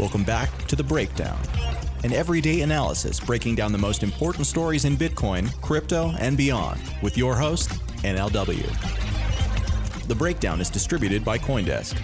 Welcome back to The Breakdown, an everyday analysis breaking down the most important stories in Bitcoin, crypto, and beyond with your host, NLW. The Breakdown is distributed by Coindesk.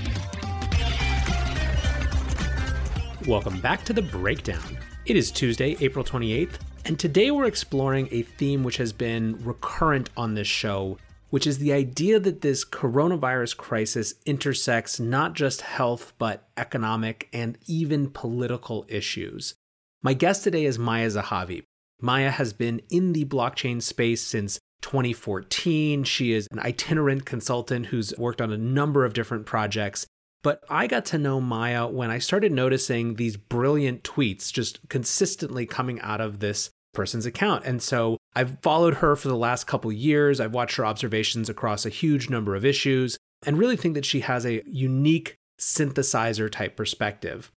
Welcome back to The Breakdown. It is Tuesday, April 28th, and today we're exploring a theme which has been recurrent on this show which is the idea that this coronavirus crisis intersects not just health, but economic and even political issues. My guest today is Maya Zehavi. Maya has been in the blockchain space since 2014. She is an itinerant consultant who's worked on a number of different projects. But I got to know Maya when I started noticing these brilliant tweets just consistently coming out of this person's account. And so I've followed her for the last couple years. I've watched her observations across a huge number of issues and really think that she has a unique synthesizer type perspective.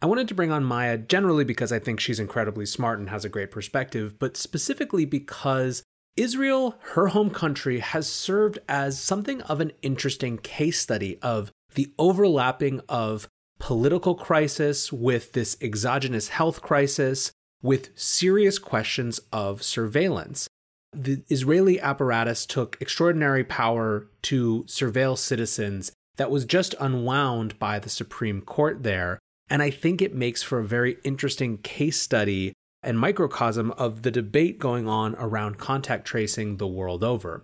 I wanted to bring on Maya generally because I think she's incredibly smart and has a great perspective, but specifically because Israel, her home country, has served as something of an interesting case study of the overlapping of political crisis with this exogenous health crisis, with serious questions of surveillance. The Israeli apparatus took extraordinary power to surveil citizens that was just unwound by the Supreme Court there. And I think it makes for a very interesting case study and microcosm of the debate going on around contact tracing the world over.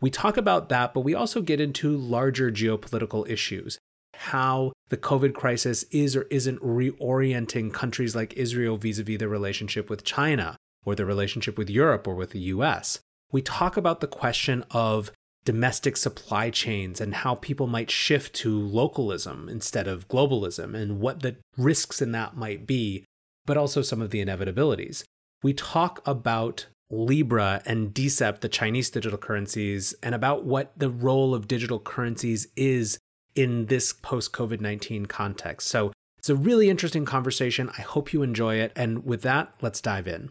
We talk about that, but we also get into larger geopolitical issues how the COVID crisis is or isn't reorienting countries like Israel vis a vis their relationship with China or their relationship with Europe or with the US. We talk about the question of domestic supply chains and how people might shift to localism instead of globalism and what the risks in that might be, but also some of the inevitabilities. We talk about Libra and DCEP, the Chinese digital currencies, and about what the role of digital currencies is in this post COVID 19 context. So it's a really interesting conversation. I hope you enjoy it. And with that, let's dive in.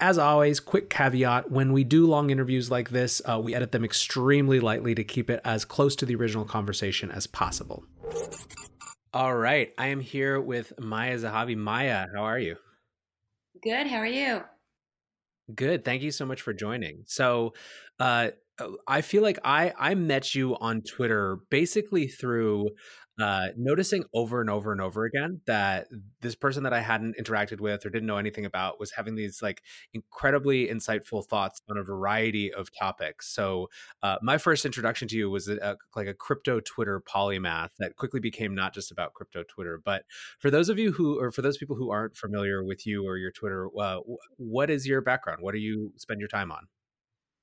As always, quick caveat when we do long interviews like this, uh, we edit them extremely lightly to keep it as close to the original conversation as possible. All right, I am here with Maya Zehavi. Maya, how are you? Good. How are you? Good. Thank you so much for joining. So, uh, uh, I feel like I I met you on Twitter basically through uh, noticing over and over and over again that this person that I hadn't interacted with or didn't know anything about was having these like incredibly insightful thoughts on a variety of topics. So uh, my first introduction to you was a, like a crypto Twitter polymath that quickly became not just about crypto Twitter. But for those of you who, or for those people who aren't familiar with you or your Twitter, uh, what is your background? What do you spend your time on?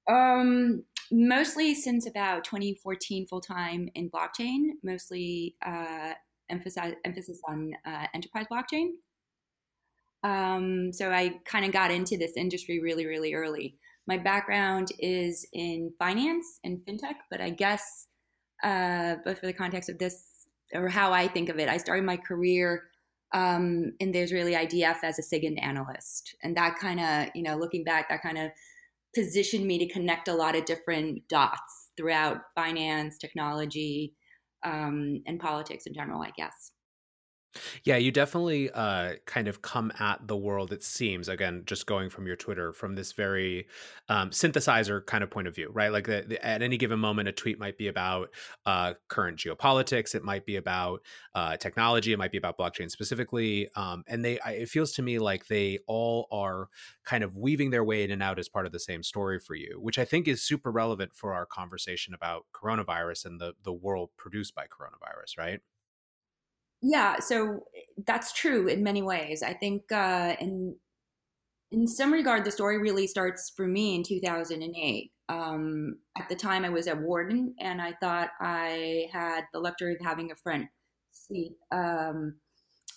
Um, mostly since about 2014 full time in blockchain, mostly uh, emphasize, emphasis on uh, enterprise blockchain. Um, so I kind of got into this industry really, really early. My background is in finance and fintech, but I guess, uh, both for the context of this or how I think of it, I started my career um, in the Israeli IDF as a SIGINT analyst. And that kind of, you know, looking back, that kind of positioned me to connect a lot of different dots throughout finance, technology, um, and politics in general, I guess. Yeah, you definitely uh, kind of come at the world, it seems, again, just going from your Twitter, from this very um, synthesizer kind of point of view, right? Like the, the, at any given moment, a tweet might be about uh, current geopolitics, it might be about uh, technology, it might be about blockchain specifically. Um, and they, I, it feels to me like they all are kind of weaving their way in and out as part of the same story for you, which I think is super relevant for our conversation about coronavirus and the, the world produced by coronavirus, right? Yeah, so that's true in many ways. I think uh, in in some regard, the story really starts for me in 2008. Um, at the time, I was at Wharton and I thought I had the luxury of having a front seat, um,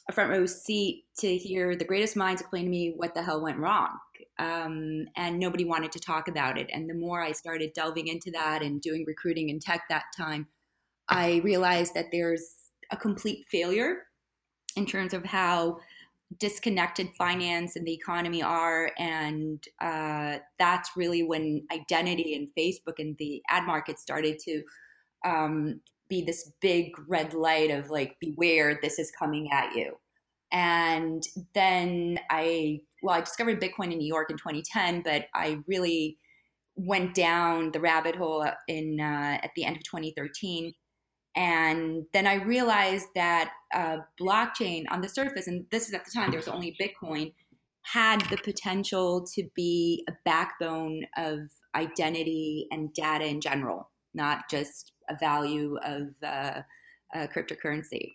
a front row seat to hear the greatest minds explain to me what the hell went wrong. Um, and nobody wanted to talk about it. And the more I started delving into that and doing recruiting in tech that time, I realized that there's a complete failure in terms of how disconnected finance and the economy are. And uh, that's really when identity and Facebook and the ad market started to um, be this big red light of like, beware, this is coming at you. And then I, well, I discovered Bitcoin in New York in 2010, but I really went down the rabbit hole in uh, at the end of 2013 and then i realized that uh, blockchain on the surface and this is at the time there was only bitcoin had the potential to be a backbone of identity and data in general not just a value of uh, cryptocurrency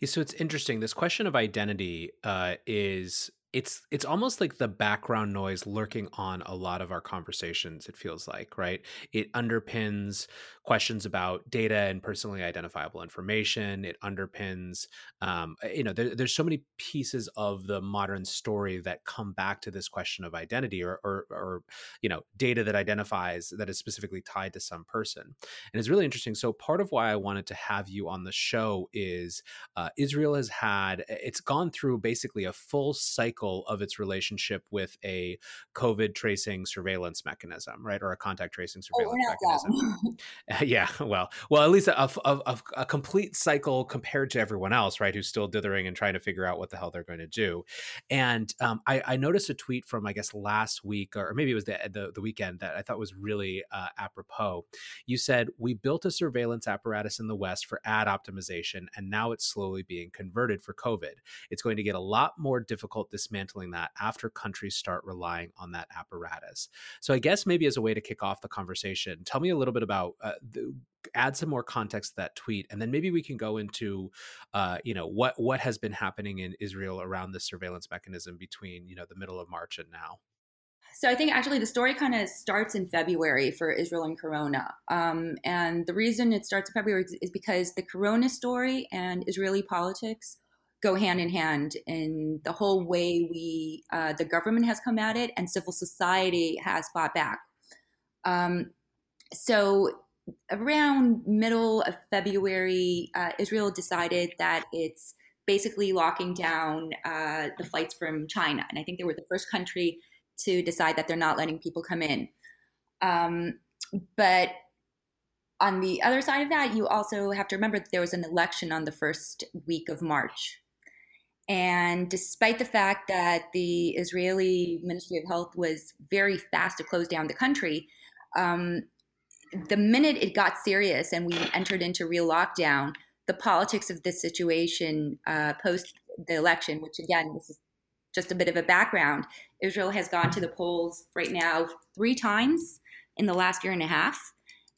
yeah, so it's interesting. This question of identity uh, is it's it's almost like the background noise lurking on a lot of our conversations it feels like right? It underpins questions about data and personally identifiable information it underpins um, eh, you know there, there's so many pieces of the modern story that come back to this question of identity or, or, or you know data that identifies that is specifically tied to some person. And it's really interesting so part of why i wanted to have you on the show is uh, israel has had it's gone through basically a full cycle of its relationship with a COVID tracing surveillance mechanism, right, or a contact tracing oh, surveillance mechanism. yeah, well, well, at least a, a, a, complete cycle compared to everyone else, right, who's still dithering and trying to figure out what the hell they're going to do. And um, I, I, noticed a tweet from I guess last week, or maybe it was the the, the weekend that I thought was really uh, apropos. You said we built a surveillance apparatus in the West for ad optimization, and now it's slowly being converted for COVID. It's going to get a lot more difficult this dismantling that after countries start relying on that apparatus. So I guess maybe as a way to kick off the conversation, tell me a little bit about uh, the, add some more context to that tweet and then maybe we can go into uh, you know what what has been happening in israel around this surveillance mechanism between you know the middle of march and now so I think actually the story kind of starts in February for Israel and Corona. Um, and the reason it starts in February is because the Corona story and Israeli politics go hand in hand in the whole way we uh, the government has come at it and civil society has fought back. Um, so around middle of february uh, israel decided that it's basically locking down uh, the flights from china. And i think they were the first country to decide that they're not letting people come in. Um, but on the other side of that, you also have to remember that there was an election on the first week of March. And despite the fact that the Israeli Ministry of Health was very fast to close down the country, um, the minute it got serious and we entered into real lockdown, the politics of this situation uh, post the election, which again, this is just a bit of a background, Israel has gone to the polls right now three times in the last year and a half.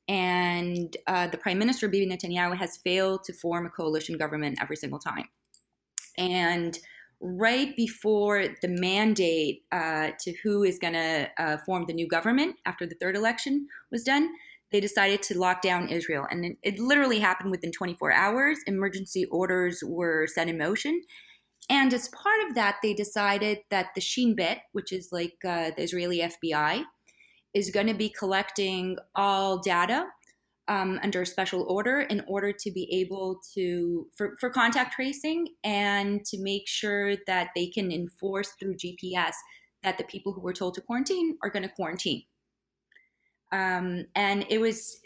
And uh, the Prime Minister, Bibi Netanyahu, has failed to form a coalition government every single time. And right before the mandate uh, to who is going to uh, form the new government after the third election was done, they decided to lock down Israel. And it, it literally happened within 24 hours. Emergency orders were set in motion. And as part of that, they decided that the Shin Bet, which is like uh, the Israeli FBI, is going to be collecting all data um, under a special order in order to be able to for, for contact tracing and to make sure that they can enforce through GPS that the people who were told to quarantine are going to quarantine. Um, and it was,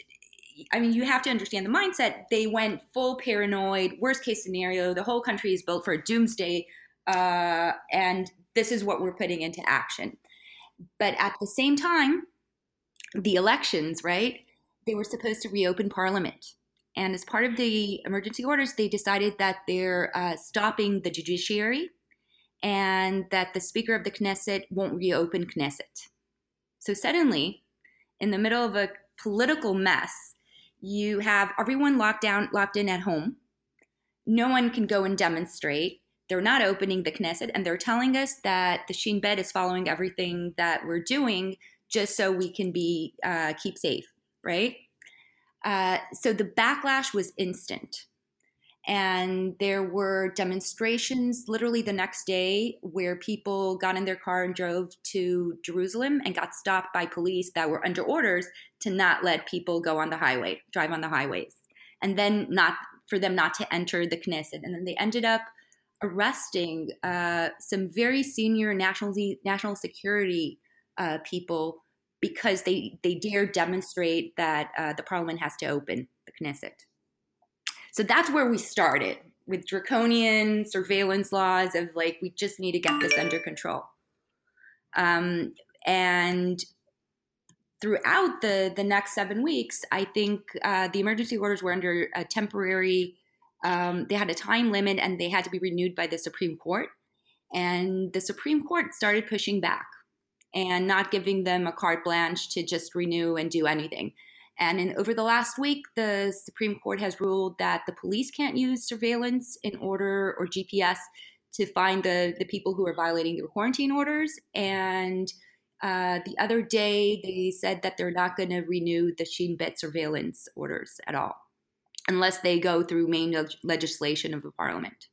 I mean, you have to understand the mindset. They went full paranoid, worst case scenario. The whole country is built for a doomsday, uh, and this is what we're putting into action. But at the same time, the elections, right? They were supposed to reopen Parliament. And as part of the emergency orders, they decided that they're uh, stopping the judiciary and that the Speaker of the Knesset won't reopen Knesset. So suddenly, in the middle of a political mess, you have everyone locked down, locked in at home. No one can go and demonstrate. They're not opening the Knesset, and they're telling us that the Shin Bet is following everything that we're doing just so we can be uh, keep safe right? Uh, so the backlash was instant. And there were demonstrations literally the next day where people got in their car and drove to Jerusalem and got stopped by police that were under orders to not let people go on the highway, drive on the highways, and then not for them not to enter the Knesset. And then they ended up arresting uh, some very senior national national security uh, people because they they dare demonstrate that uh, the parliament has to open the Knesset. So that's where we started with draconian surveillance laws of like we just need to get this under control. Um, and throughout the the next seven weeks, I think uh, the emergency orders were under a temporary. Um, they had a time limit and they had to be renewed by the Supreme Court. And the Supreme Court started pushing back and not giving them a carte blanche to just renew and do anything. And in, over the last week, the Supreme Court has ruled that the police can't use surveillance in order or GPS to find the, the people who are violating their quarantine orders. And uh, the other day, they said that they're not going to renew the Shin Bet surveillance orders at all, unless they go through main leg- legislation of the parliament.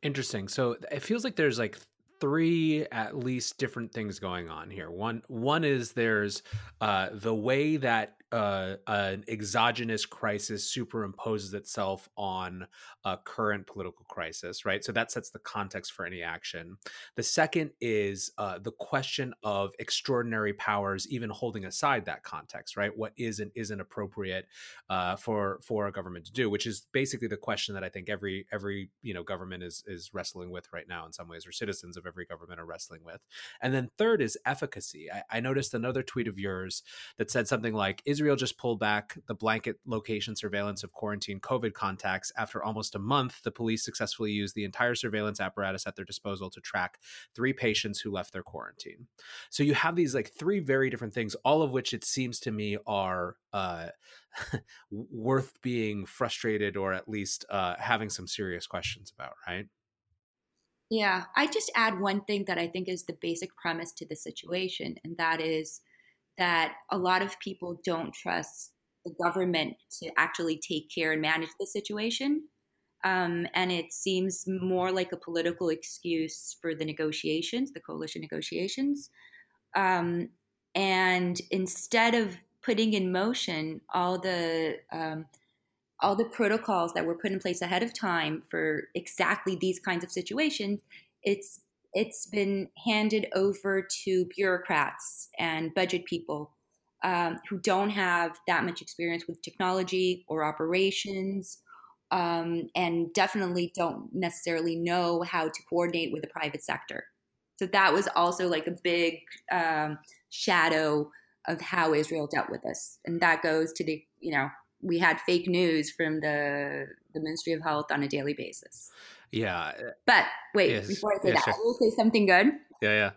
Interesting. So it feels like there's like three at least different things going on here. One one is there's uh, the way that uh, an exogenous crisis superimposes itself on a current political crisis, right? So that sets the context for any action. The second is uh, the question of extraordinary powers, even holding aside that context, right? What is and isn't appropriate uh, for for a government to do, which is basically the question that I think every every you know government is is wrestling with right now in some ways, or citizens of every government are wrestling with. And then third is efficacy. I, I noticed another tweet of yours that said something like Israel just pulled back the blanket location surveillance of quarantine COVID contacts. After almost a month, the police successfully used the entire surveillance apparatus at their disposal to track three patients who left their quarantine. So you have these like three very different things, all of which it seems to me are uh, worth being frustrated or at least uh, having some serious questions about, right? Yeah, I just add one thing that I think is the basic premise to the situation, and that is that a lot of people don't trust the government to actually take care and manage the situation. Um, and it seems more like a political excuse for the negotiations, the coalition negotiations. Um, and instead of putting in motion all the um, all the protocols that were put in place ahead of time for exactly these kinds of situations, it's it's been handed over to bureaucrats and budget people um, who don't have that much experience with technology or operations um, and definitely don't necessarily know how to coordinate with the private sector. So that was also like a big um, shadow of how Israel dealt with this. And that goes to the, you know, we had fake news from the the Ministry of Health on a daily basis. Yeah. Eh, but wait, yes. before I say that, sure. I will say something good. Yeah, yeah.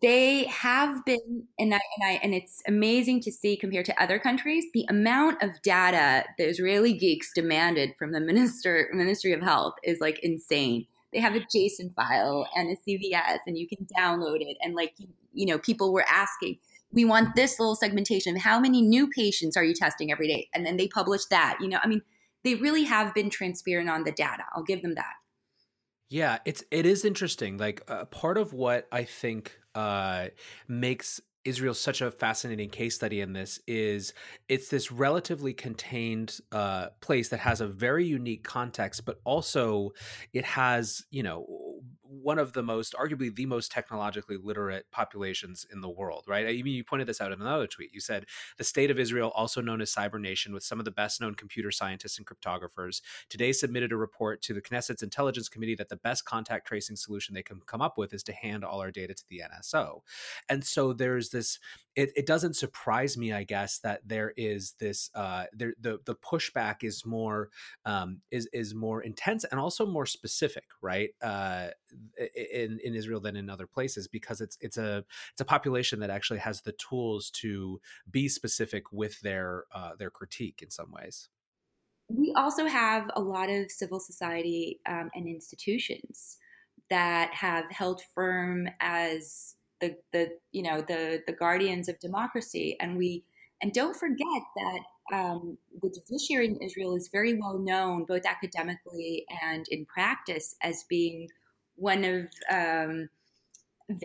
They have been, and I, and I, and it's amazing to see compared to other countries the amount of data the Israeli geeks demanded from the minister Ministry of Health is like insane. They have a JSON file and a CVS, and you can download it. And like you, you know, people were asking, we want this little segmentation of how many new patients are you testing every day, and then they publish that. You know, I mean, they really have been transparent on the data. I'll give them that. Yeah, it's it is interesting. Like uh, part of what I think uh, makes Israel such a fascinating case study in this is it's this relatively contained uh, place that has a very unique context, but also it has you know one of the most, arguably the most technologically literate populations in the world, right? I mean, you pointed this out in another tweet. You said the state of Israel, also known as Cyber Nation, with some of the best known computer scientists and cryptographers, today submitted a report to the Knesset's Intelligence Committee that the best contact tracing solution they can come up with is to hand all our data to the NSO. And so there's this it, it doesn't surprise me, I guess, that there is this uh, there, the the pushback is more um, is is more intense and also more specific, right? Uh, in in Israel than in other places because it's it's a it's a population that actually has the tools to be specific with their uh, their critique in some ways. We also have a lot of civil society um, and institutions that have held firm as the the you know the the guardians of democracy, and we and don't forget that um, the judiciary in Israel is very well known, both academically and in practice, as being one of um,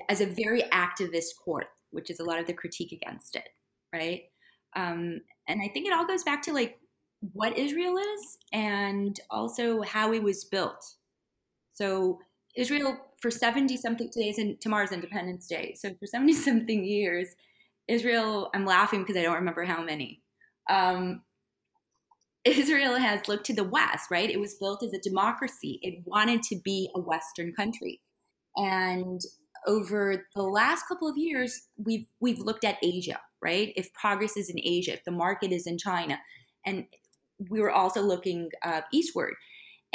as a very activist court, which is a lot of the critique against it, right? Um, and I think it all goes back to like what Israel is and also how it was built. So Israel for 70 something today's and tomorrow's Independence Day. So for 70 something years, Israel, I'm laughing because I don't remember how many. Um, Israel has looked to the West, right? It was built as a democracy. It wanted to be a Western country. And over the last couple of years, we've we've looked at Asia, right? If progress is in Asia, if the market is in China, and we were also looking uh, eastward.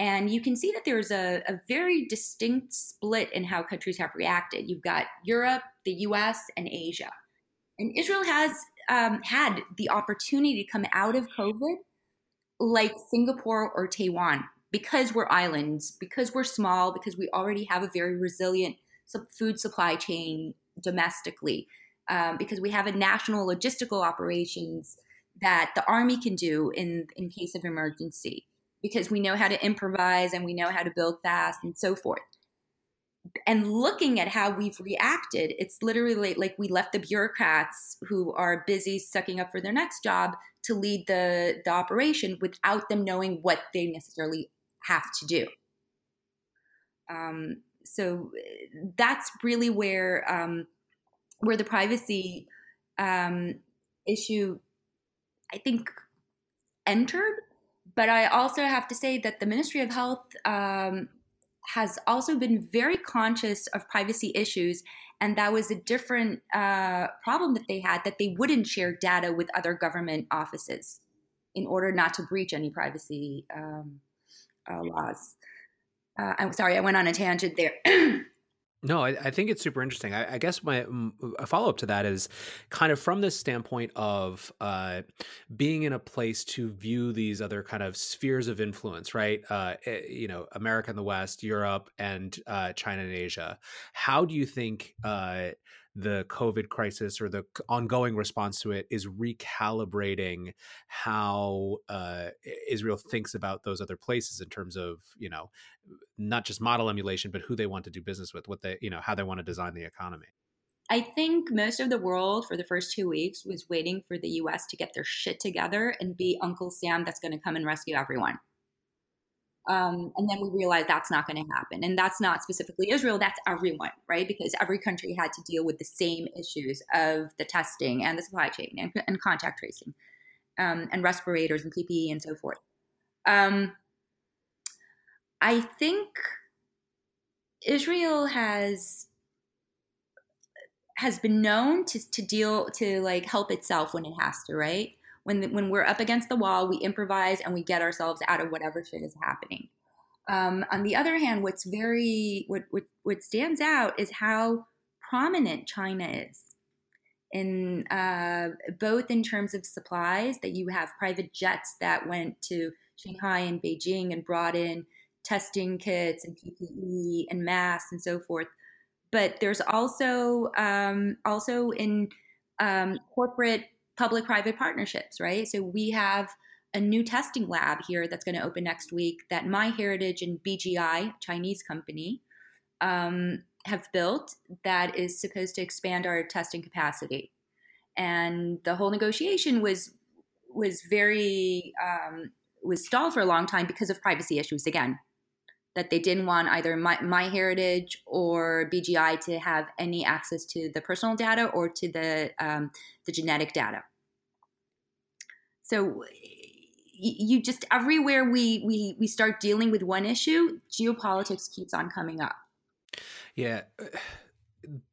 And you can see that there's a, a, very distinct split in how countries have reacted. You've got Europe, the US, and Asia. And Israel has um, had the opportunity to come out of COVID like Singapore or Taiwan because we're islands, because we're small, because we already have a very resilient food supply chain domestically, um, because we have a national logistical operations that the army can do in in case of emergency, because we know how to improvise and we know how to build fast and so forth and looking at how we've reacted, it's literally like we left the bureaucrats who are busy sucking up for their next job to lead the, the operation without them knowing what they necessarily have to do. Um, so that's really where um, where the privacy um, issue, I think, entered. But I also have to say that the Ministry of Health um, has also been very conscious of privacy issues. And that was a different uh, problem that they had that they wouldn't share data with other government offices in order not to breach any privacy um, uh, laws. Uh, I'm sorry, I went on a tangent there. No, I, I, think it's super interesting. I, I guess my follow up to that is kind of from this standpoint of uh, being in a place to view these other kind of spheres of influence, right? Uh, eh, you know, America and the West, Europe, and uh, China and Asia. How do you think? The COVID crisis or the ongoing response to it is recalibrating how uh, Israel thinks about those other places in terms of you know not just model emulation, but who they want to do business with, what they you know how they want to design the economy. I think most of the world for the first two weeks was waiting for the U.S. to get their shit together and be Uncle Sam that's going to come and rescue everyone. Um, and then we realized that's not going to happen. And that's not specifically Israel, that's everyone, right? Because every country had to deal with the same issues of the testing and the supply chain and, and contact tracing um, and respirators and PPE and so forth. Um, I think Israel has has been known to, to deal to like help itself when it has to, right? When when we're up against the wall, we improvise and we get ourselves out of whatever shit is happening. Um, on the other hand, what's very what, what what stands out is how prominent China is in uh, both in terms of supplies that you have private jets that went to Shanghai and Beijing and brought in testing kits and PPE and masks and so forth. But there's also um, also in um, corporate public private partnerships, right? So we have a new testing lab here that's going to open next week that MyHeritage and BGI, Chinese company, um, have built that is supposed to expand our testing capacity. And the whole negotiation was was very um, was stalled for a long time because of privacy issues again that they didn't want either my, MyHeritage or BGI to have any access to the personal data or to the um, the genetic data. So you just everywhere we we we start dealing with one issue, geopolitics keeps on coming up. Yeah.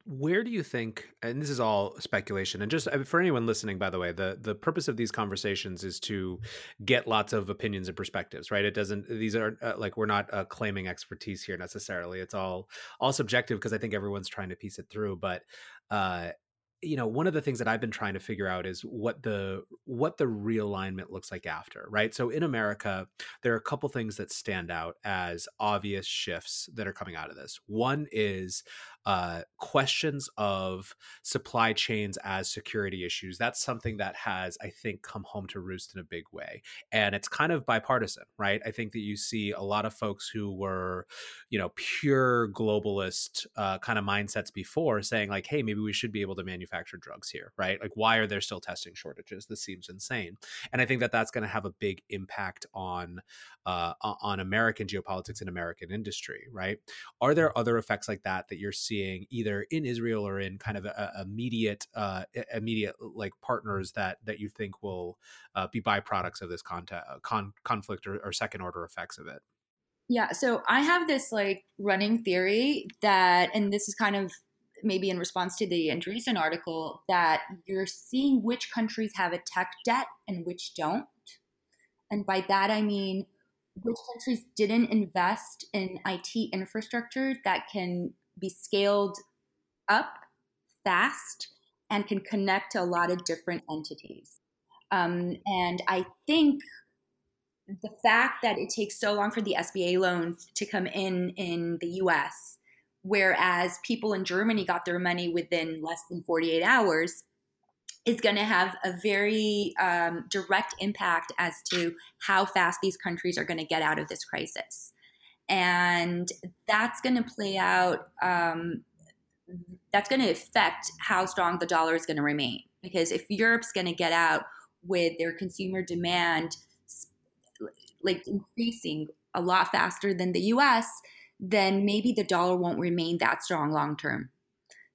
Where do you think and this is all speculation and just uh, for anyone listening by the way the the purpose of these conversations is to get lots of opinions and perspectives right? It doesn't these are uh, like we're not uh, claiming expertise here necessarily. It's all all subjective because i think everyone's trying to piece it through but uh you know one of the things that i've been trying to figure out is what the what the realignment looks like after right? So in america there are a couple things that stand out as obvious shifts that are coming out of this. One is uh, questions of supply chains as security issues. That's something that has, I think, come home to roost in a big way. And it's kind of bipartisan, right? I think that you see a lot of folks who were, you know, pure globalist uh, kind of mindsets before saying, like, hey, maybe we should be able to manufacture drugs here, right? Like, why are there still testing shortages? This seems insane. And I think that that's going to have a big impact on uh, on American geopolitics and American industry, right? Are there other effects like that that you're seeing? Either in Israel or in kind of a, a immediate uh, immediate like partners that that you think will uh, be byproducts of this uh, con- conflict or, or second order effects of it? Yeah, so I have this like running theory that, and this is kind of maybe in response to the Andreessen article, that you're seeing which countries have a tech debt and which don't. And by that, I mean which countries didn't invest in IT infrastructure that can be scaled up fast and can connect to a lot of different entities. Um, and I think the fact that it takes so long for the SBA loans to come in in the US, whereas people in Germany got their money within less than 48 hours, is going to have a very um, direct impact as to how fast these countries are going to get out of this crisis. And that's going to play out, um, that's going to affect how strong the dollar is going to remain. Because if Europe's going to get out with their consumer demand like increasing a lot faster than the US, then maybe the dollar won't remain that strong long term.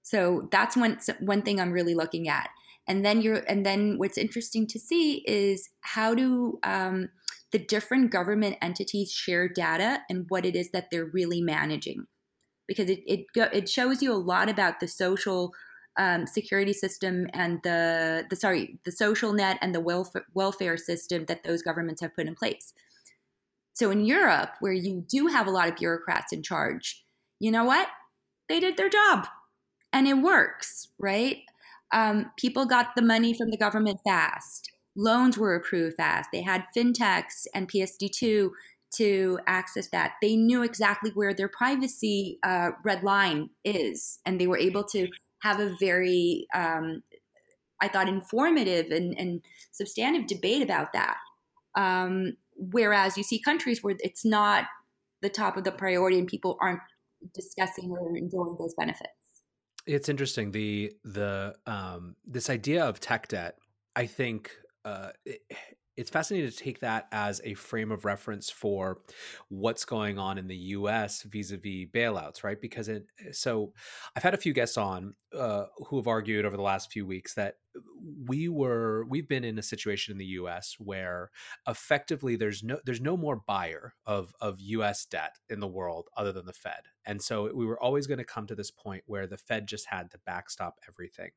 So that's one one thing I'm really looking at and then you're and then what's interesting to see is how do um, the different government entities share data and what it is that they're really managing because it it, it shows you a lot about the social um, security system and the the sorry the social net and the welfare welfare system that those governments have put in place. So in Europe, where you do have a lot of bureaucrats in charge, you know what? They did their job, and it works, right? um, people got the money from the government fast. Loans were approved fast. They had fintechs and PSD2 to access that. They knew exactly where their privacy uh, red line is, and they were able to have a very, um, I thought, informative and, and, substantive debate about that. Um, whereas you see countries where it's not the top of the priority and people aren't discussing or enjoying those benefits. It's interesting the the um, this idea of tech debt. I think uh, it, it's fascinating to take that as a frame of reference for what's going on in the U.S. vis-a-vis bailouts, right? Because it. So, I've had a few guests on uh, who have argued over the last few weeks that we were we've been in a situation in the US where effectively there's no there's no more buyer of of US debt in the world other than the Fed. And so we were always going to come to this point where the Fed just had to backstop everything.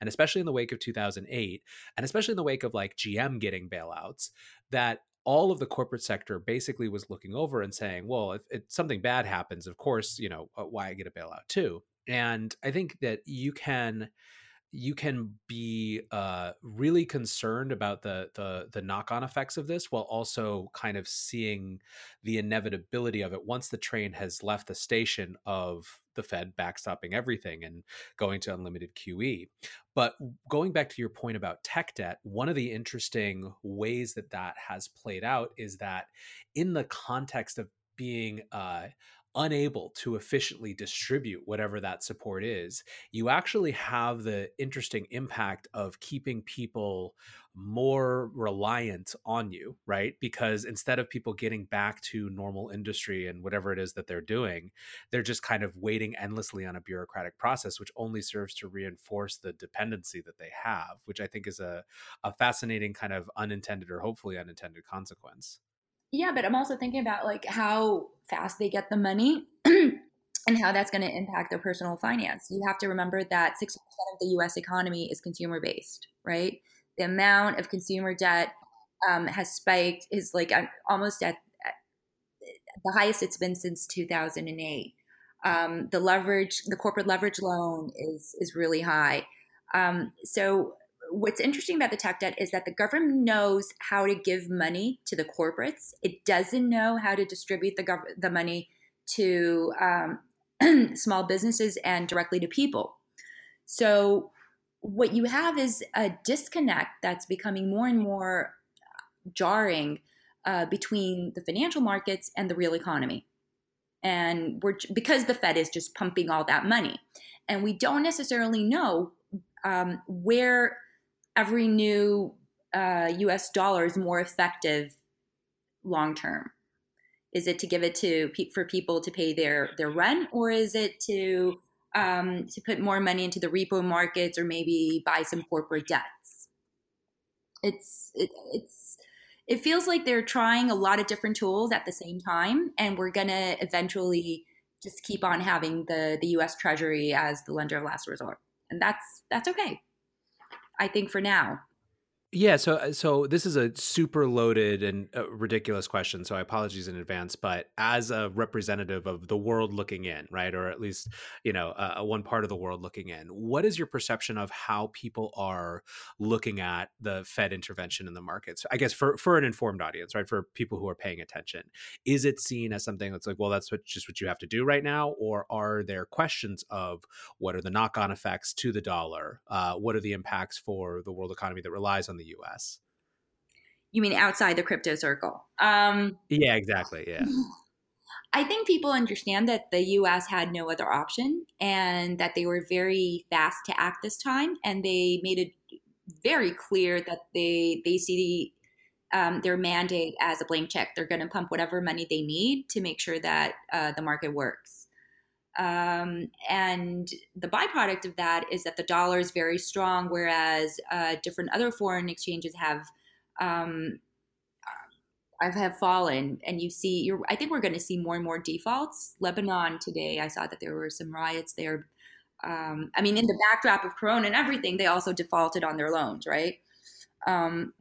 And especially in the wake of 2008 and especially in the wake of like GM getting bailouts that all of the corporate sector basically was looking over and saying, well, if, if something bad happens, of course, you know, uh, why I get a bailout too? And I think that you can you can be uh, really concerned about the the, the knock on effects of this, while also kind of seeing the inevitability of it once the train has left the station of the Fed backstopping everything and going to unlimited QE. But going back to your point about tech debt, one of the interesting ways that that has played out is that in the context of being uh, unable to efficiently distribute whatever that support is, you actually have the interesting impact of keeping people more reliant on you, right? Because instead of people getting back to normal industry and whatever it is that they're doing, they're just kind of waiting endlessly on a bureaucratic process, which only serves to reinforce the dependency that they have, which I think is a, a fascinating kind of unintended or hopefully unintended consequence. Yeah, but I'm also thinking about like how fast they get the money and how that's going to impact their personal finance. You have to remember that 60% of the US economy is consumer based, right? The amount of consumer debt um, has spiked, is like almost at, at, the highest it's been since 2008. Um, the leverage, the corporate leverage loan is is really high. Um, so what's interesting about the tech debt is that the government knows how to give money to the corporates. It doesn't know how to distribute the gov- the money to um, small businesses and directly to people. So what you have is a disconnect that's becoming more and more jarring uh, between the financial markets and the real economy. And we're because the Fed is just pumping all that money, and we don't necessarily know um, where every new uh, US dollar is more effective long term? Is it to give it to for people to pay their their rent, or is it to um, to put more money into the repo markets or maybe buy some corporate debts. It's it, it's it feels like they're trying a lot of different tools at the same time, and we're gonna eventually just keep on having the the U.S. Treasury as the lender of last resort, and that's that's okay. I think for now. Yeah, so uh, so this is a super loaded and uh, ridiculous question. So I apologize in advance. But as a representative of the world looking in, right, or at least you know uh, one part of the world looking in, what is your perception of how people are looking at the Fed intervention in the markets? I guess for for an informed audience, right, for people who are paying attention, is it seen as something that's like, well, that's what just what you have to do right now, or are there questions of what are the knock on effects to the dollar? Uh, what are the impacts for the world economy that relies on the the US. You mean outside the crypto circle? Um, yeah, exactly. Yeah. I think people understand that the US had no other option and that they were very fast to act this time. And they made it very clear that they, they see the, um, their mandate as a blank check. They're going to pump whatever money they need to make sure that uh, the market works. Um, and the byproduct of that is that the dollar is very strong, whereas uh, different other foreign exchanges have um, have fallen. And you see, you're, I think we're going to see more and more defaults. Lebanon today, I saw that there were some riots there. Um, I mean, in the backdrop of Corona and everything, they also defaulted on their loans, right? Um,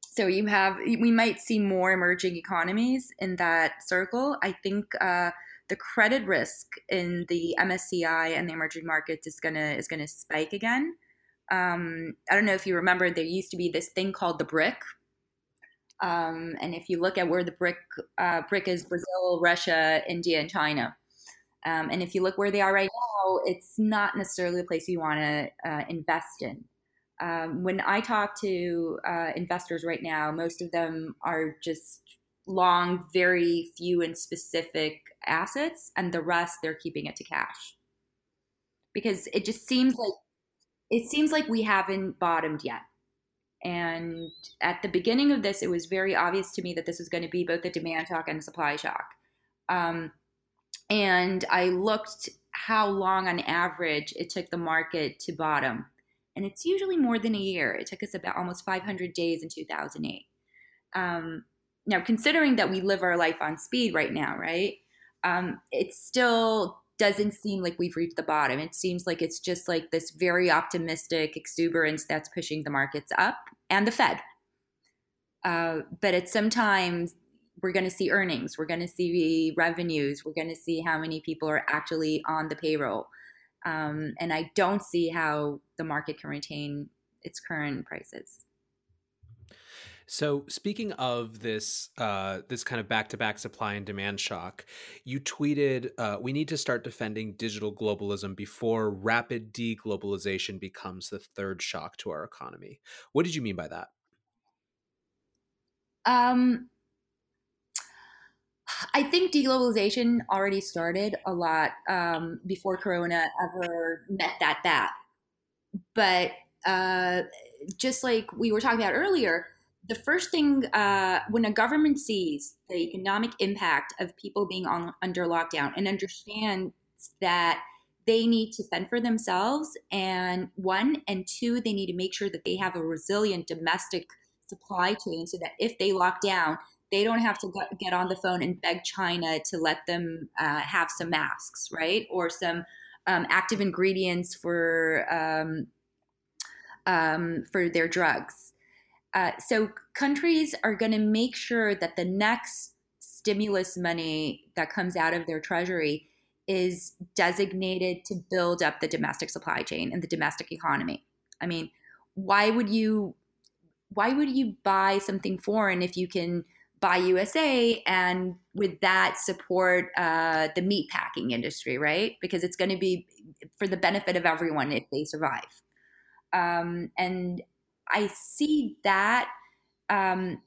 so you have, we might see more emerging economies in that circle. I think. Uh, the credit risk in the MSCI and the emerging markets is gonna is gonna spike again. Um, I don't know if you remember, there used to be this thing called the BRIC, um, and if you look at where the BRIC uh, BRIC is, Brazil, Russia, India, and China. Um, and if you look where they are right now, it's not necessarily the place you want to uh, invest in. Um, when I talk to uh, investors right now, most of them are just long, very few and specific assets, and the rest they're keeping it to cash. Because it just seems like it seems like we haven't bottomed yet. And at the beginning of this, it was very obvious to me that this was going to be both a demand shock and a supply shock. Um, and I looked how long on average it took the market to bottom. And it's usually more than a year. It took us about almost 500 days in 2008. Um, now considering that we live our life on speed right now right um, it still doesn't seem like we've reached the bottom. It seems like it's just like this very optimistic exuberance that's pushing the markets up and the fed. Uh, but at some time we're going to see earnings we're going to see revenues we're going to see how many people are actually on the payroll. Um, and i don't see how the market can retain its current prices so, speaking of this, uh, this kind of back-to-back supply and demand shock, you tweeted, uh, "We need to start defending digital globalism before rapid deglobalization becomes the third shock to our economy." What did you mean by that? Um, I think deglobalization already started a lot um, before Corona ever met that bat. But uh, just like we were talking about earlier, the first thing uh, when a government sees the economic impact of people being on under lockdown and understands that they need to fend for themselves and one and two they need to make sure that they have a resilient domestic supply chain so that if they lock down they don't have to get on the phone and beg china to let them uh, have some masks right? Or some um, active ingredients for um, um, for their drugs uh, so countries are going to make sure that the next stimulus money that comes out of their treasury is designated to build up the domestic supply chain and the domestic economy. I mean, why would you why would you buy something foreign if you can buy USA and with that support uh, the meat packing industry, right? Because it's going to be for the benefit of everyone if they survive. Um, and I see that um,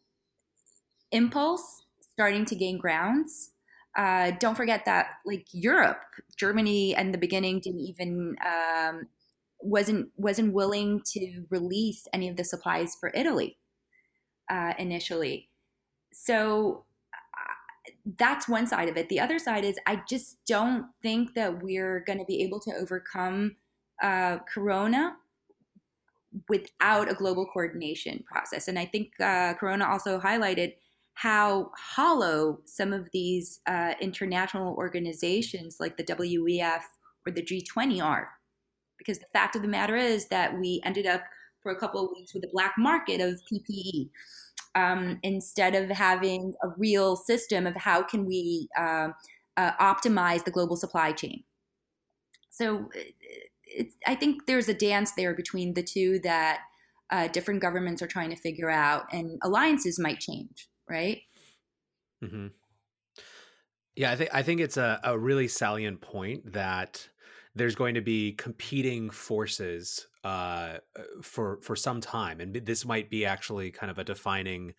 impulse starting to gain grounds. Uh, don't forget that, like Europe, Germany, in the beginning didn't even um, wasn't wasn't willing to release any of the supplies for Italy uh, initially. So that's one side of it. The other side is I just don't think that we're going to be able to overcome uh, Corona without a global coordination process. And I think uh, Corona also highlighted how hollow some of these uh, international organizations like the WEF or the G20 are. Because the fact of the matter is that we ended up for a couple of weeks with a black market of PPE um, instead of having a real system of how can we uh, uh, optimize the global supply chain. So I think there's a dance there between the two that uh, different governments are trying to figure out, and alliances might change, right? Mm-hmm. Yeah, I think I think it's a, a really salient point that there's going to be competing forces uh, for for some time, and this might be actually kind of a defining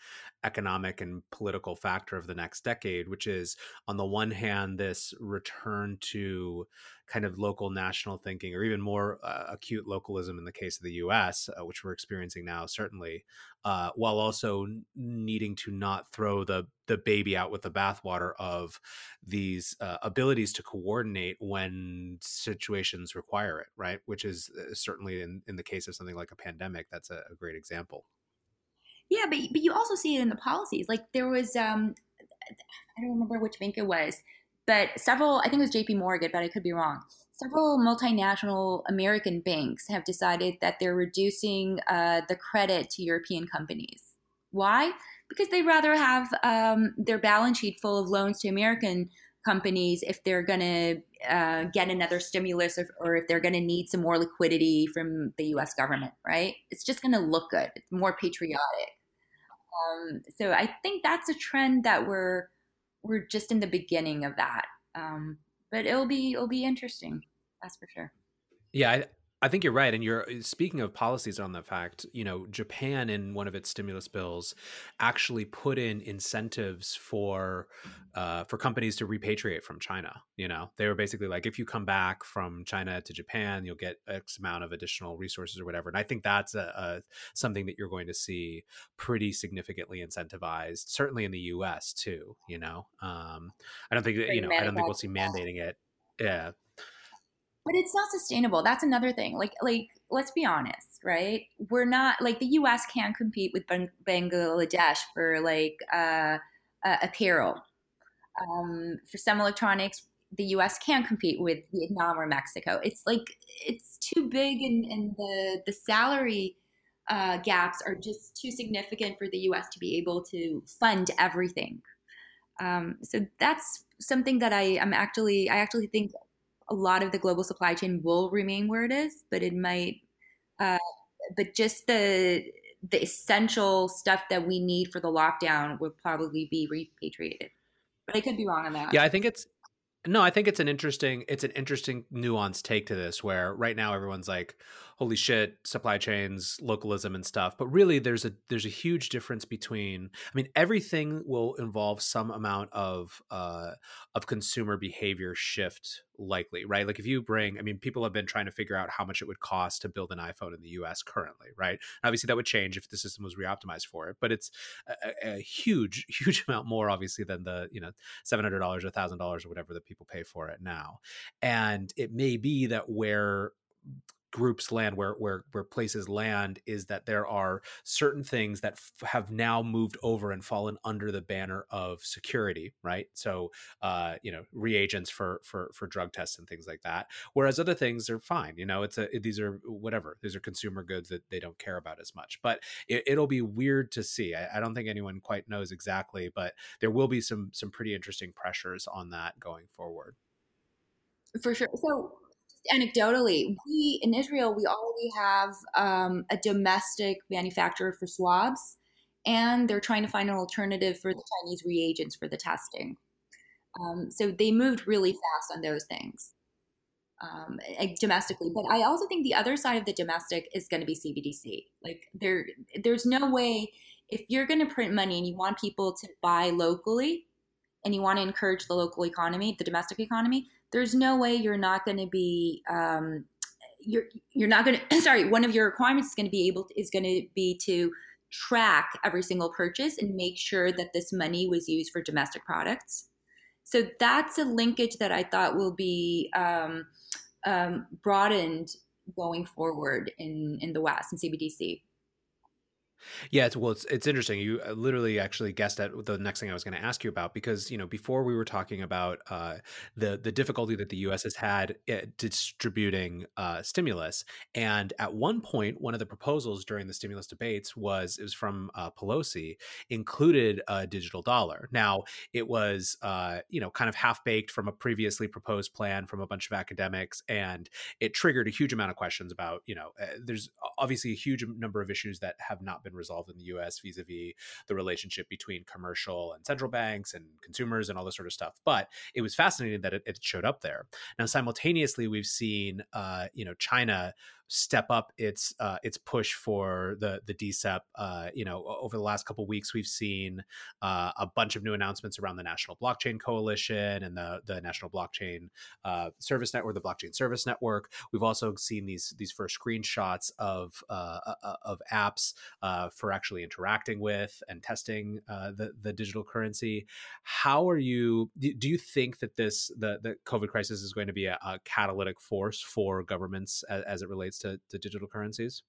economic and political factor of the next decade, which is on the one hand this return to kind of local national thinking, or even more uh, acute localism in the case of the U.S., uh, which we're experiencing now, certainly, uh, while also needing to not throw the the baby out with the bathwater of these uh, abilities to coordinate when situations require it, right? Which is uh, certainly in in the case of something like a pandemic, that's a, a great example. Yeah, but but you also see it in the policies. Like there was, um, I don't remember which bank it was, but several. I think it was J.P. Morgan, but I could be wrong. Several multinational American banks have decided that they're reducing uh, the credit to European companies. Why? Because they'd rather have um, their balance sheet full of loans to American companies if they're going to uh, get another stimulus or, or if they're going to need some more liquidity from the US government, right? It's just going to look good. It's more patriotic. Um, so I think that's a trend that we're we're just in the beginning of that. Um, but it'll be it'll be interesting. That's for sure. Yeah, I, I think you're right. And you're uh, speaking of policies on the fact, you know, Japan in one of its stimulus bills actually put in incentives for uh, for companies to repatriate from China. You know, they were basically like, if you come back from China to Japan, you'll get X amount of additional resources or whatever. And I think that's a, a something that you're going to see pretty significantly incentivized, certainly in the U.S. too. You know, um, I don't think that, you know, I don't think we'll see mandating it. Yeah, but it's not sustainable. That's another thing. Like like let's be honest right? We're not like the us can't compete with bangladesh for like uh, uh, apparel um, for some electronics the us can't compete with vietnam or mexico. It's like it's too big and, and the the salary uh, gaps are just too significant for the us to be able to fund everything. Um, so that's something that I, I'm actually I actually think a lot of the global supply chain will remain where it is, but it might. Uh, but just the the essential stuff that we need for the lockdown would probably be repatriated. But I could be wrong on that. Yeah, I think it's no, I think it's an interesting it's an interesting nuanced take to this where right now everyone's like holy shit supply chains localism and stuff but really there's a there's a huge difference between I mean everything will involve some amount of uh of consumer behavior shift likely, right? Like if you bring, I mean, people have been trying to figure out how much it would cost to build an iPhone in the US currently, right? Obviously, that would change if the system was reoptimized for it, but it's a, a huge, huge amount more, obviously, than the, you know, $700 or $1,000 or whatever that people pay for it now. And it may be that where groups land where where where places land is that there are certain things that f- have now moved over and fallen under the banner of security right? So uh you know reagents for for for drug tests and things like that whereas other things are fine you know it's a these are whatever these are consumer goods that they don't care about as much. But it, will be weird to see I, I don't think anyone quite knows exactly but there will be some some pretty interesting pressures on that going forward. For sure so anecdotally, we in Israel we already have um, a domestic manufacturer for swabs, and they're trying to find an alternative for the Chinese reagents for the testing. Um, so they moved really fast on those things um, domestically. But I also think the other side of the domestic is going to be CBDC. Like there, there's no way if you're going to print money and you want people to buy locally, and you want to encourage the local economy, the domestic economy, there's no way you're not going to be um, you're you're not going to sorry one of your requirements is going to be able to, is going to be to track every single purchase and make sure that this money was used for domestic products. So that's a linkage that I thought will be um, um, broadened going forward in, in the West in CBDC. Yeah, it's well, it's it's interesting. You uh, literally actually guessed at the next thing I was going to ask you about because you know before we were talking about uh, the the difficulty that the U.S. has had distributing uh, stimulus, and at one point, one of the proposals during the stimulus debates was it was from uh, Pelosi included a digital dollar. Now it was uh, you know kind of half baked from a previously proposed plan from a bunch of academics, and it triggered a huge amount of questions about you know uh, there's obviously a huge number of issues that have not been resolved in the US vis a vis the relationship between commercial and central banks and consumers and all this sort of stuff. But it was fascinating that it, it showed up there. Now, simultaneously, we've seen, uh, you know, China step up its uh, its push for the the DCEP. Uh, you know, over the last couple weeks, we've seen uh, a bunch of new announcements around the National Blockchain Coalition and the the National Blockchain uh, Service Network, the Blockchain Service Network. We've also seen these these first screenshots of uh, uh, of apps for actually interacting with and testing the the digital currency. How are you? Do you think that this the the COVID crisis is going to be a, a catalytic force for governments as, as it relates to, to digital currencies?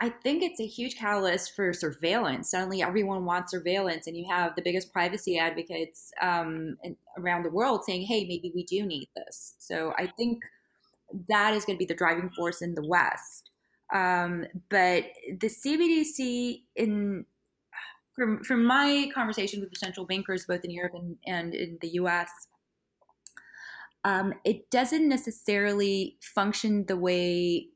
I think it's a huge catalyst for surveillance. Suddenly, everyone wants surveillance, and you have the biggest privacy advocates um, around the world saying, "Hey, maybe we do need this." So I think that is going to be the driving force in the West. Um, but the CBDC, in from from my conversations with the central bankers, both in Europe and, and in the U.S., um, it doesn't necessarily function the way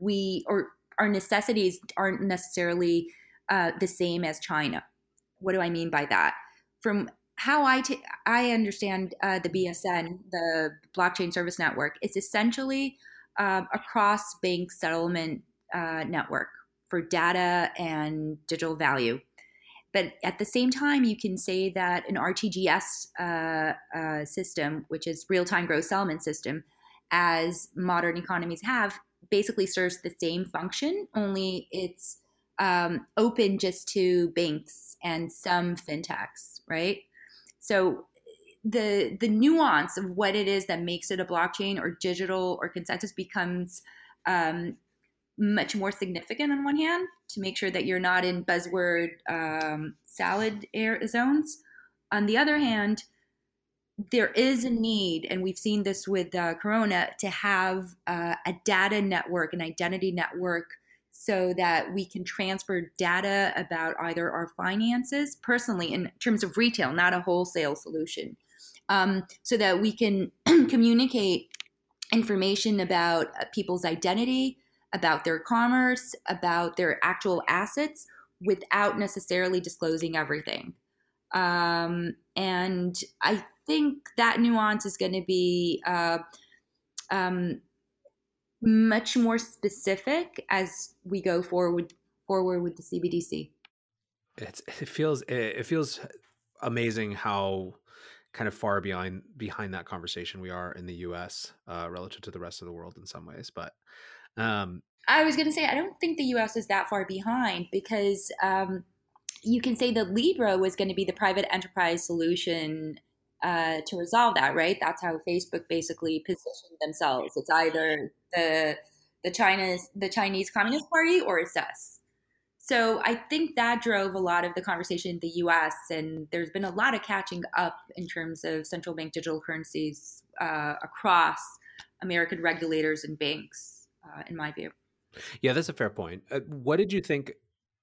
we or our necessities aren't necessarily uh, the same as China. What do I mean by that? From how I, t- I understand uh, the BSN, the Blockchain Service Network, it's essentially um, a cross bank settlement uh, network for data and digital value. But at the same time, you can say that an RTGS uh, uh, system, which is real time gross settlement system, as modern economies have, basically serves the same function, only it's um, open just to banks and some fintechs, right? So the the nuance of what it is that makes it a blockchain or digital or consensus becomes um, much more significant on one hand to make sure that you're not in buzzword um, salad air zones. On the other hand, there is a need, and we've seen this with uh, Corona, to have uh, a data network, an identity network, so that we can transfer data about either our finances personally in terms of retail, not a wholesale solution, um, so that we can communicate information about uh, people's identity, about their commerce, about their actual assets without necessarily disclosing everything. Um, and I think that nuance is going to be uh, um, much more specific as we go forward forward with the CBDC. It's, it feels it feels amazing how kind of far behind behind that conversation we are in the U.S. Uh, relative to the rest of the world in some ways. But um, I was going to say I don't think the U.S. is that far behind because um, you can say that Libra was going to be the private enterprise solution uh, to resolve that, right? That's how Facebook basically positioned themselves. It's either the the China's the Chinese Communist Party or it's us. So I think that drove a lot of the conversation in the U.S. and there's been a lot of catching up in terms of central bank digital currencies uh, across American regulators and banks, uh, in my view. Yeah, that's a fair point. Uh, what did you think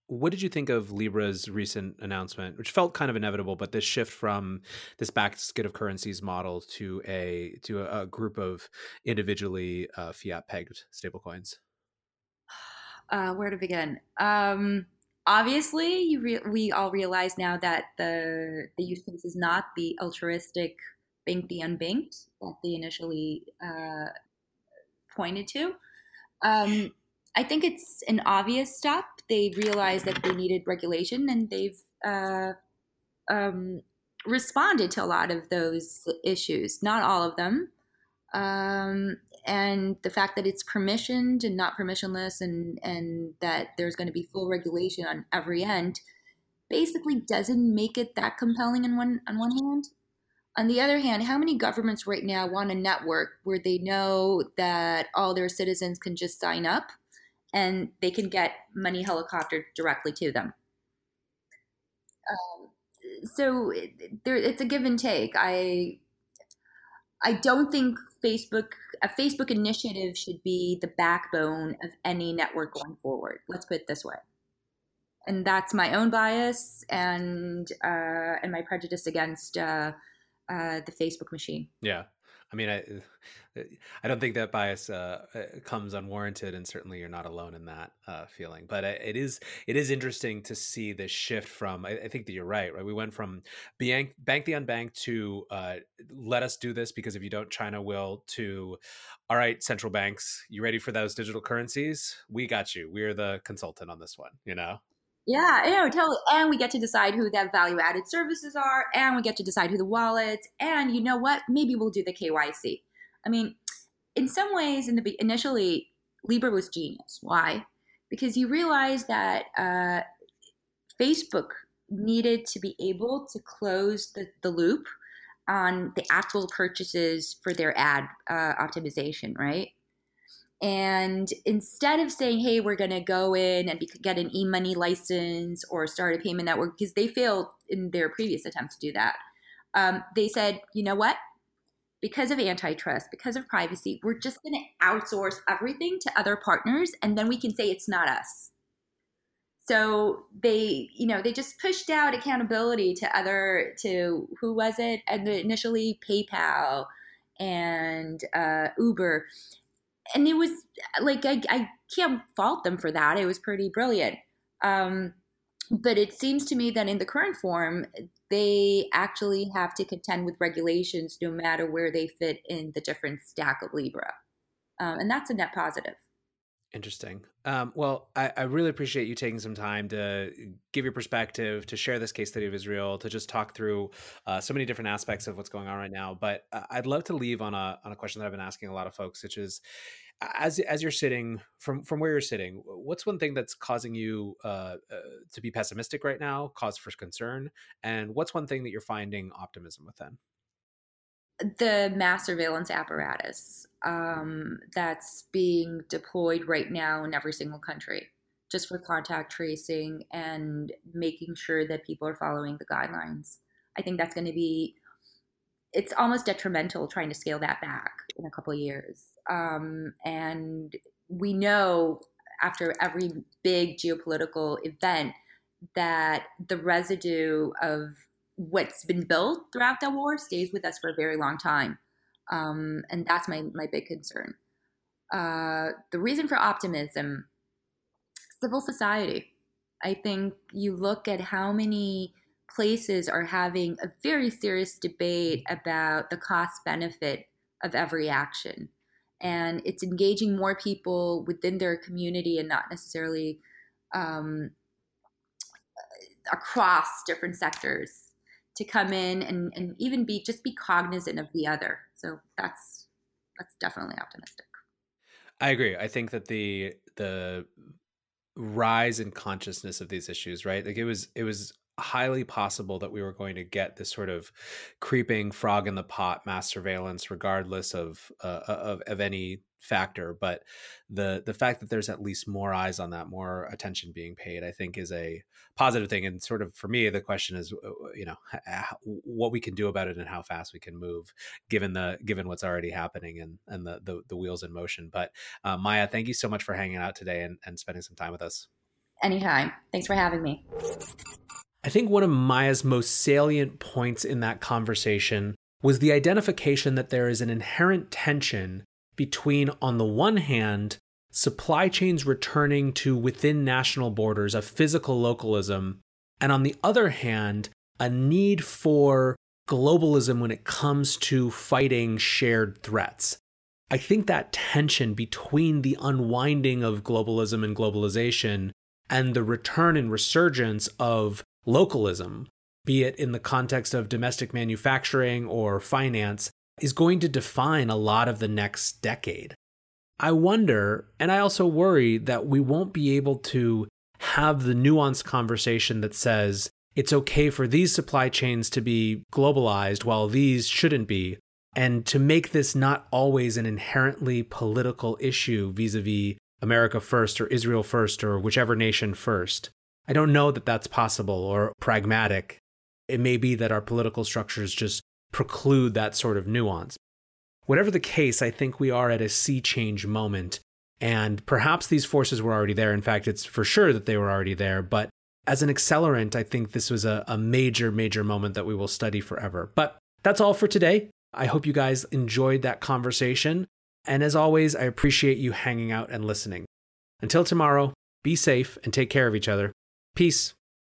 what did you think of Libra's recent announcement, which felt kind of inevitable, but this shift from this basket of currencies model to a to a, a group of individually uh, fiat pegged stablecoins? Uh, where to begin? Um, obviously, re- we all realize now that the the use case is not the altruistic bank the unbanked that they initially uh, pointed to. Um, I think it's an obvious step. They realized that they needed regulation, and they've uh, um, responded to a lot of those issues. Not all of them, um, and the fact that it's permissioned and not permissionless and and that there's going to be full regulation on every end basically doesn't make it that compelling on one on one hand on the other hand how many governments right now want a network where they know that all their citizens can just sign up and they can get money helicoptered directly to them um, so it, there, it's a give and take i I don't think Facebook a Facebook initiative should be the backbone of any network going forward. Let's put it this way. And that's my own bias and uh, and my prejudice against uh, uh, the Facebook machine. Yeah, I mean, I I don't think that bias uh, uh, comes unwarranted, and certainly you're not alone in that uh, feeling. But it is it is interesting to see this shift from. I, I think that you're right. Right, we went from bank bank the unbanked to uh, let us do this because if you don't, China will. To all right, central banks, you ready for those digital currencies? We got you. We're the consultant on this one. You know. Yeah, you know, totally. And we get to decide who that value added services are, and we get to decide who the wallets, and you know what? Maybe we'll do the KYC. I mean, in some ways, in the initially, Libra was genius. Why? Because you realize that uh, Facebook needed to be able to close the, the loop on the actual purchases for their ad uh, optimization, right? And instead of saying, hey, we're going to go in and get an e money license or start a payment network, because they failed in their previous attempt to do that, um, they said, you know what? Because of antitrust, because of privacy, we're just going to outsource everything to other partners, and then we can say it's not us. So they, you know, they just pushed out accountability to other, to who was it? And initially PayPal and uh, Uber and it was like I, I can't fault them for that. It was pretty brilliant. Um, but it seems to me that in the current form, they actually have to contend with regulations no matter where they fit in the different stack of Libra. Um, and that's a net positive. Interesting. Um, well, I, I, really appreciate you taking some time to give your perspective, to share this case study of Israel, to just talk through uh, so many different aspects of what's going on right now. But uh, I'd love to leave on a on a question that I've been asking a lot of folks, which is, as as you're sitting from from where you're sitting, what's one thing that's causing you uh, uh to be pessimistic right now, cause for concern, and what's one thing that you're finding optimism within? The mass surveillance apparatus um, that's being deployed right now in every single country just for contact tracing and making sure that people are following the guidelines. I think that's going to be, it's almost detrimental trying to scale that back in a couple years. Um, and we know after every big geopolitical event that the residue of what's been built throughout the war stays with us for a very long time. Um, and that's my, my big concern. Uh, the reason for optimism civil society. I think you look at how many places are having a very serious debate about the cost benefit of every action. And it's engaging more people within their community and not necessarily um, across different sectors to come in and, and even be just be cognizant of the other. So that's that's definitely optimistic. I agree. I think that the the rise in consciousness of these issues, right? Like it was it was highly possible that we were going to get this sort of creeping frog in the pot mass surveillance regardless of uh, of, of any factor but the the fact that there's at least more eyes on that more attention being paid i think is a positive thing and sort of for me the question is uh, you know what we can do about it and how fast we can move given the given what's already happening and and the the, the wheels in motion but uh, maya thank you so much for hanging out today and, and spending some time with us. Anytime. Thanks for having me. I think one of Maya's most salient points in that conversation was the identification that there is an inherent tension between, on the one hand, supply chains returning to within national borders of physical localism, and on the other hand, a need for globalism when it comes to fighting shared threats. I think that tension between the unwinding of globalism and globalization and the return and resurgence of localism, be it in the context of domestic manufacturing or finance, is going to define a lot of the next decade. I wonder, and I also worry that we won't be able to have the nuanced conversation that says it's okay for these supply chains to be globalized while these shouldn't be, and to make this not always an inherently political issue vis a vis America first or Israel first or whichever nation first. I don't know that that's possible or pragmatic. It may be that our political structures just preclude that sort of nuance. Whatever the case, I think we are at a sea change moment. And perhaps these forces were already there. In fact, it's for sure that they were already there. But as an accelerant, I think this was a, a major, major moment that we will study forever. But that's all for today. I hope you guys enjoyed that conversation. And as always, I appreciate you hanging out and listening. Until tomorrow, be safe and take care of each other. Peace.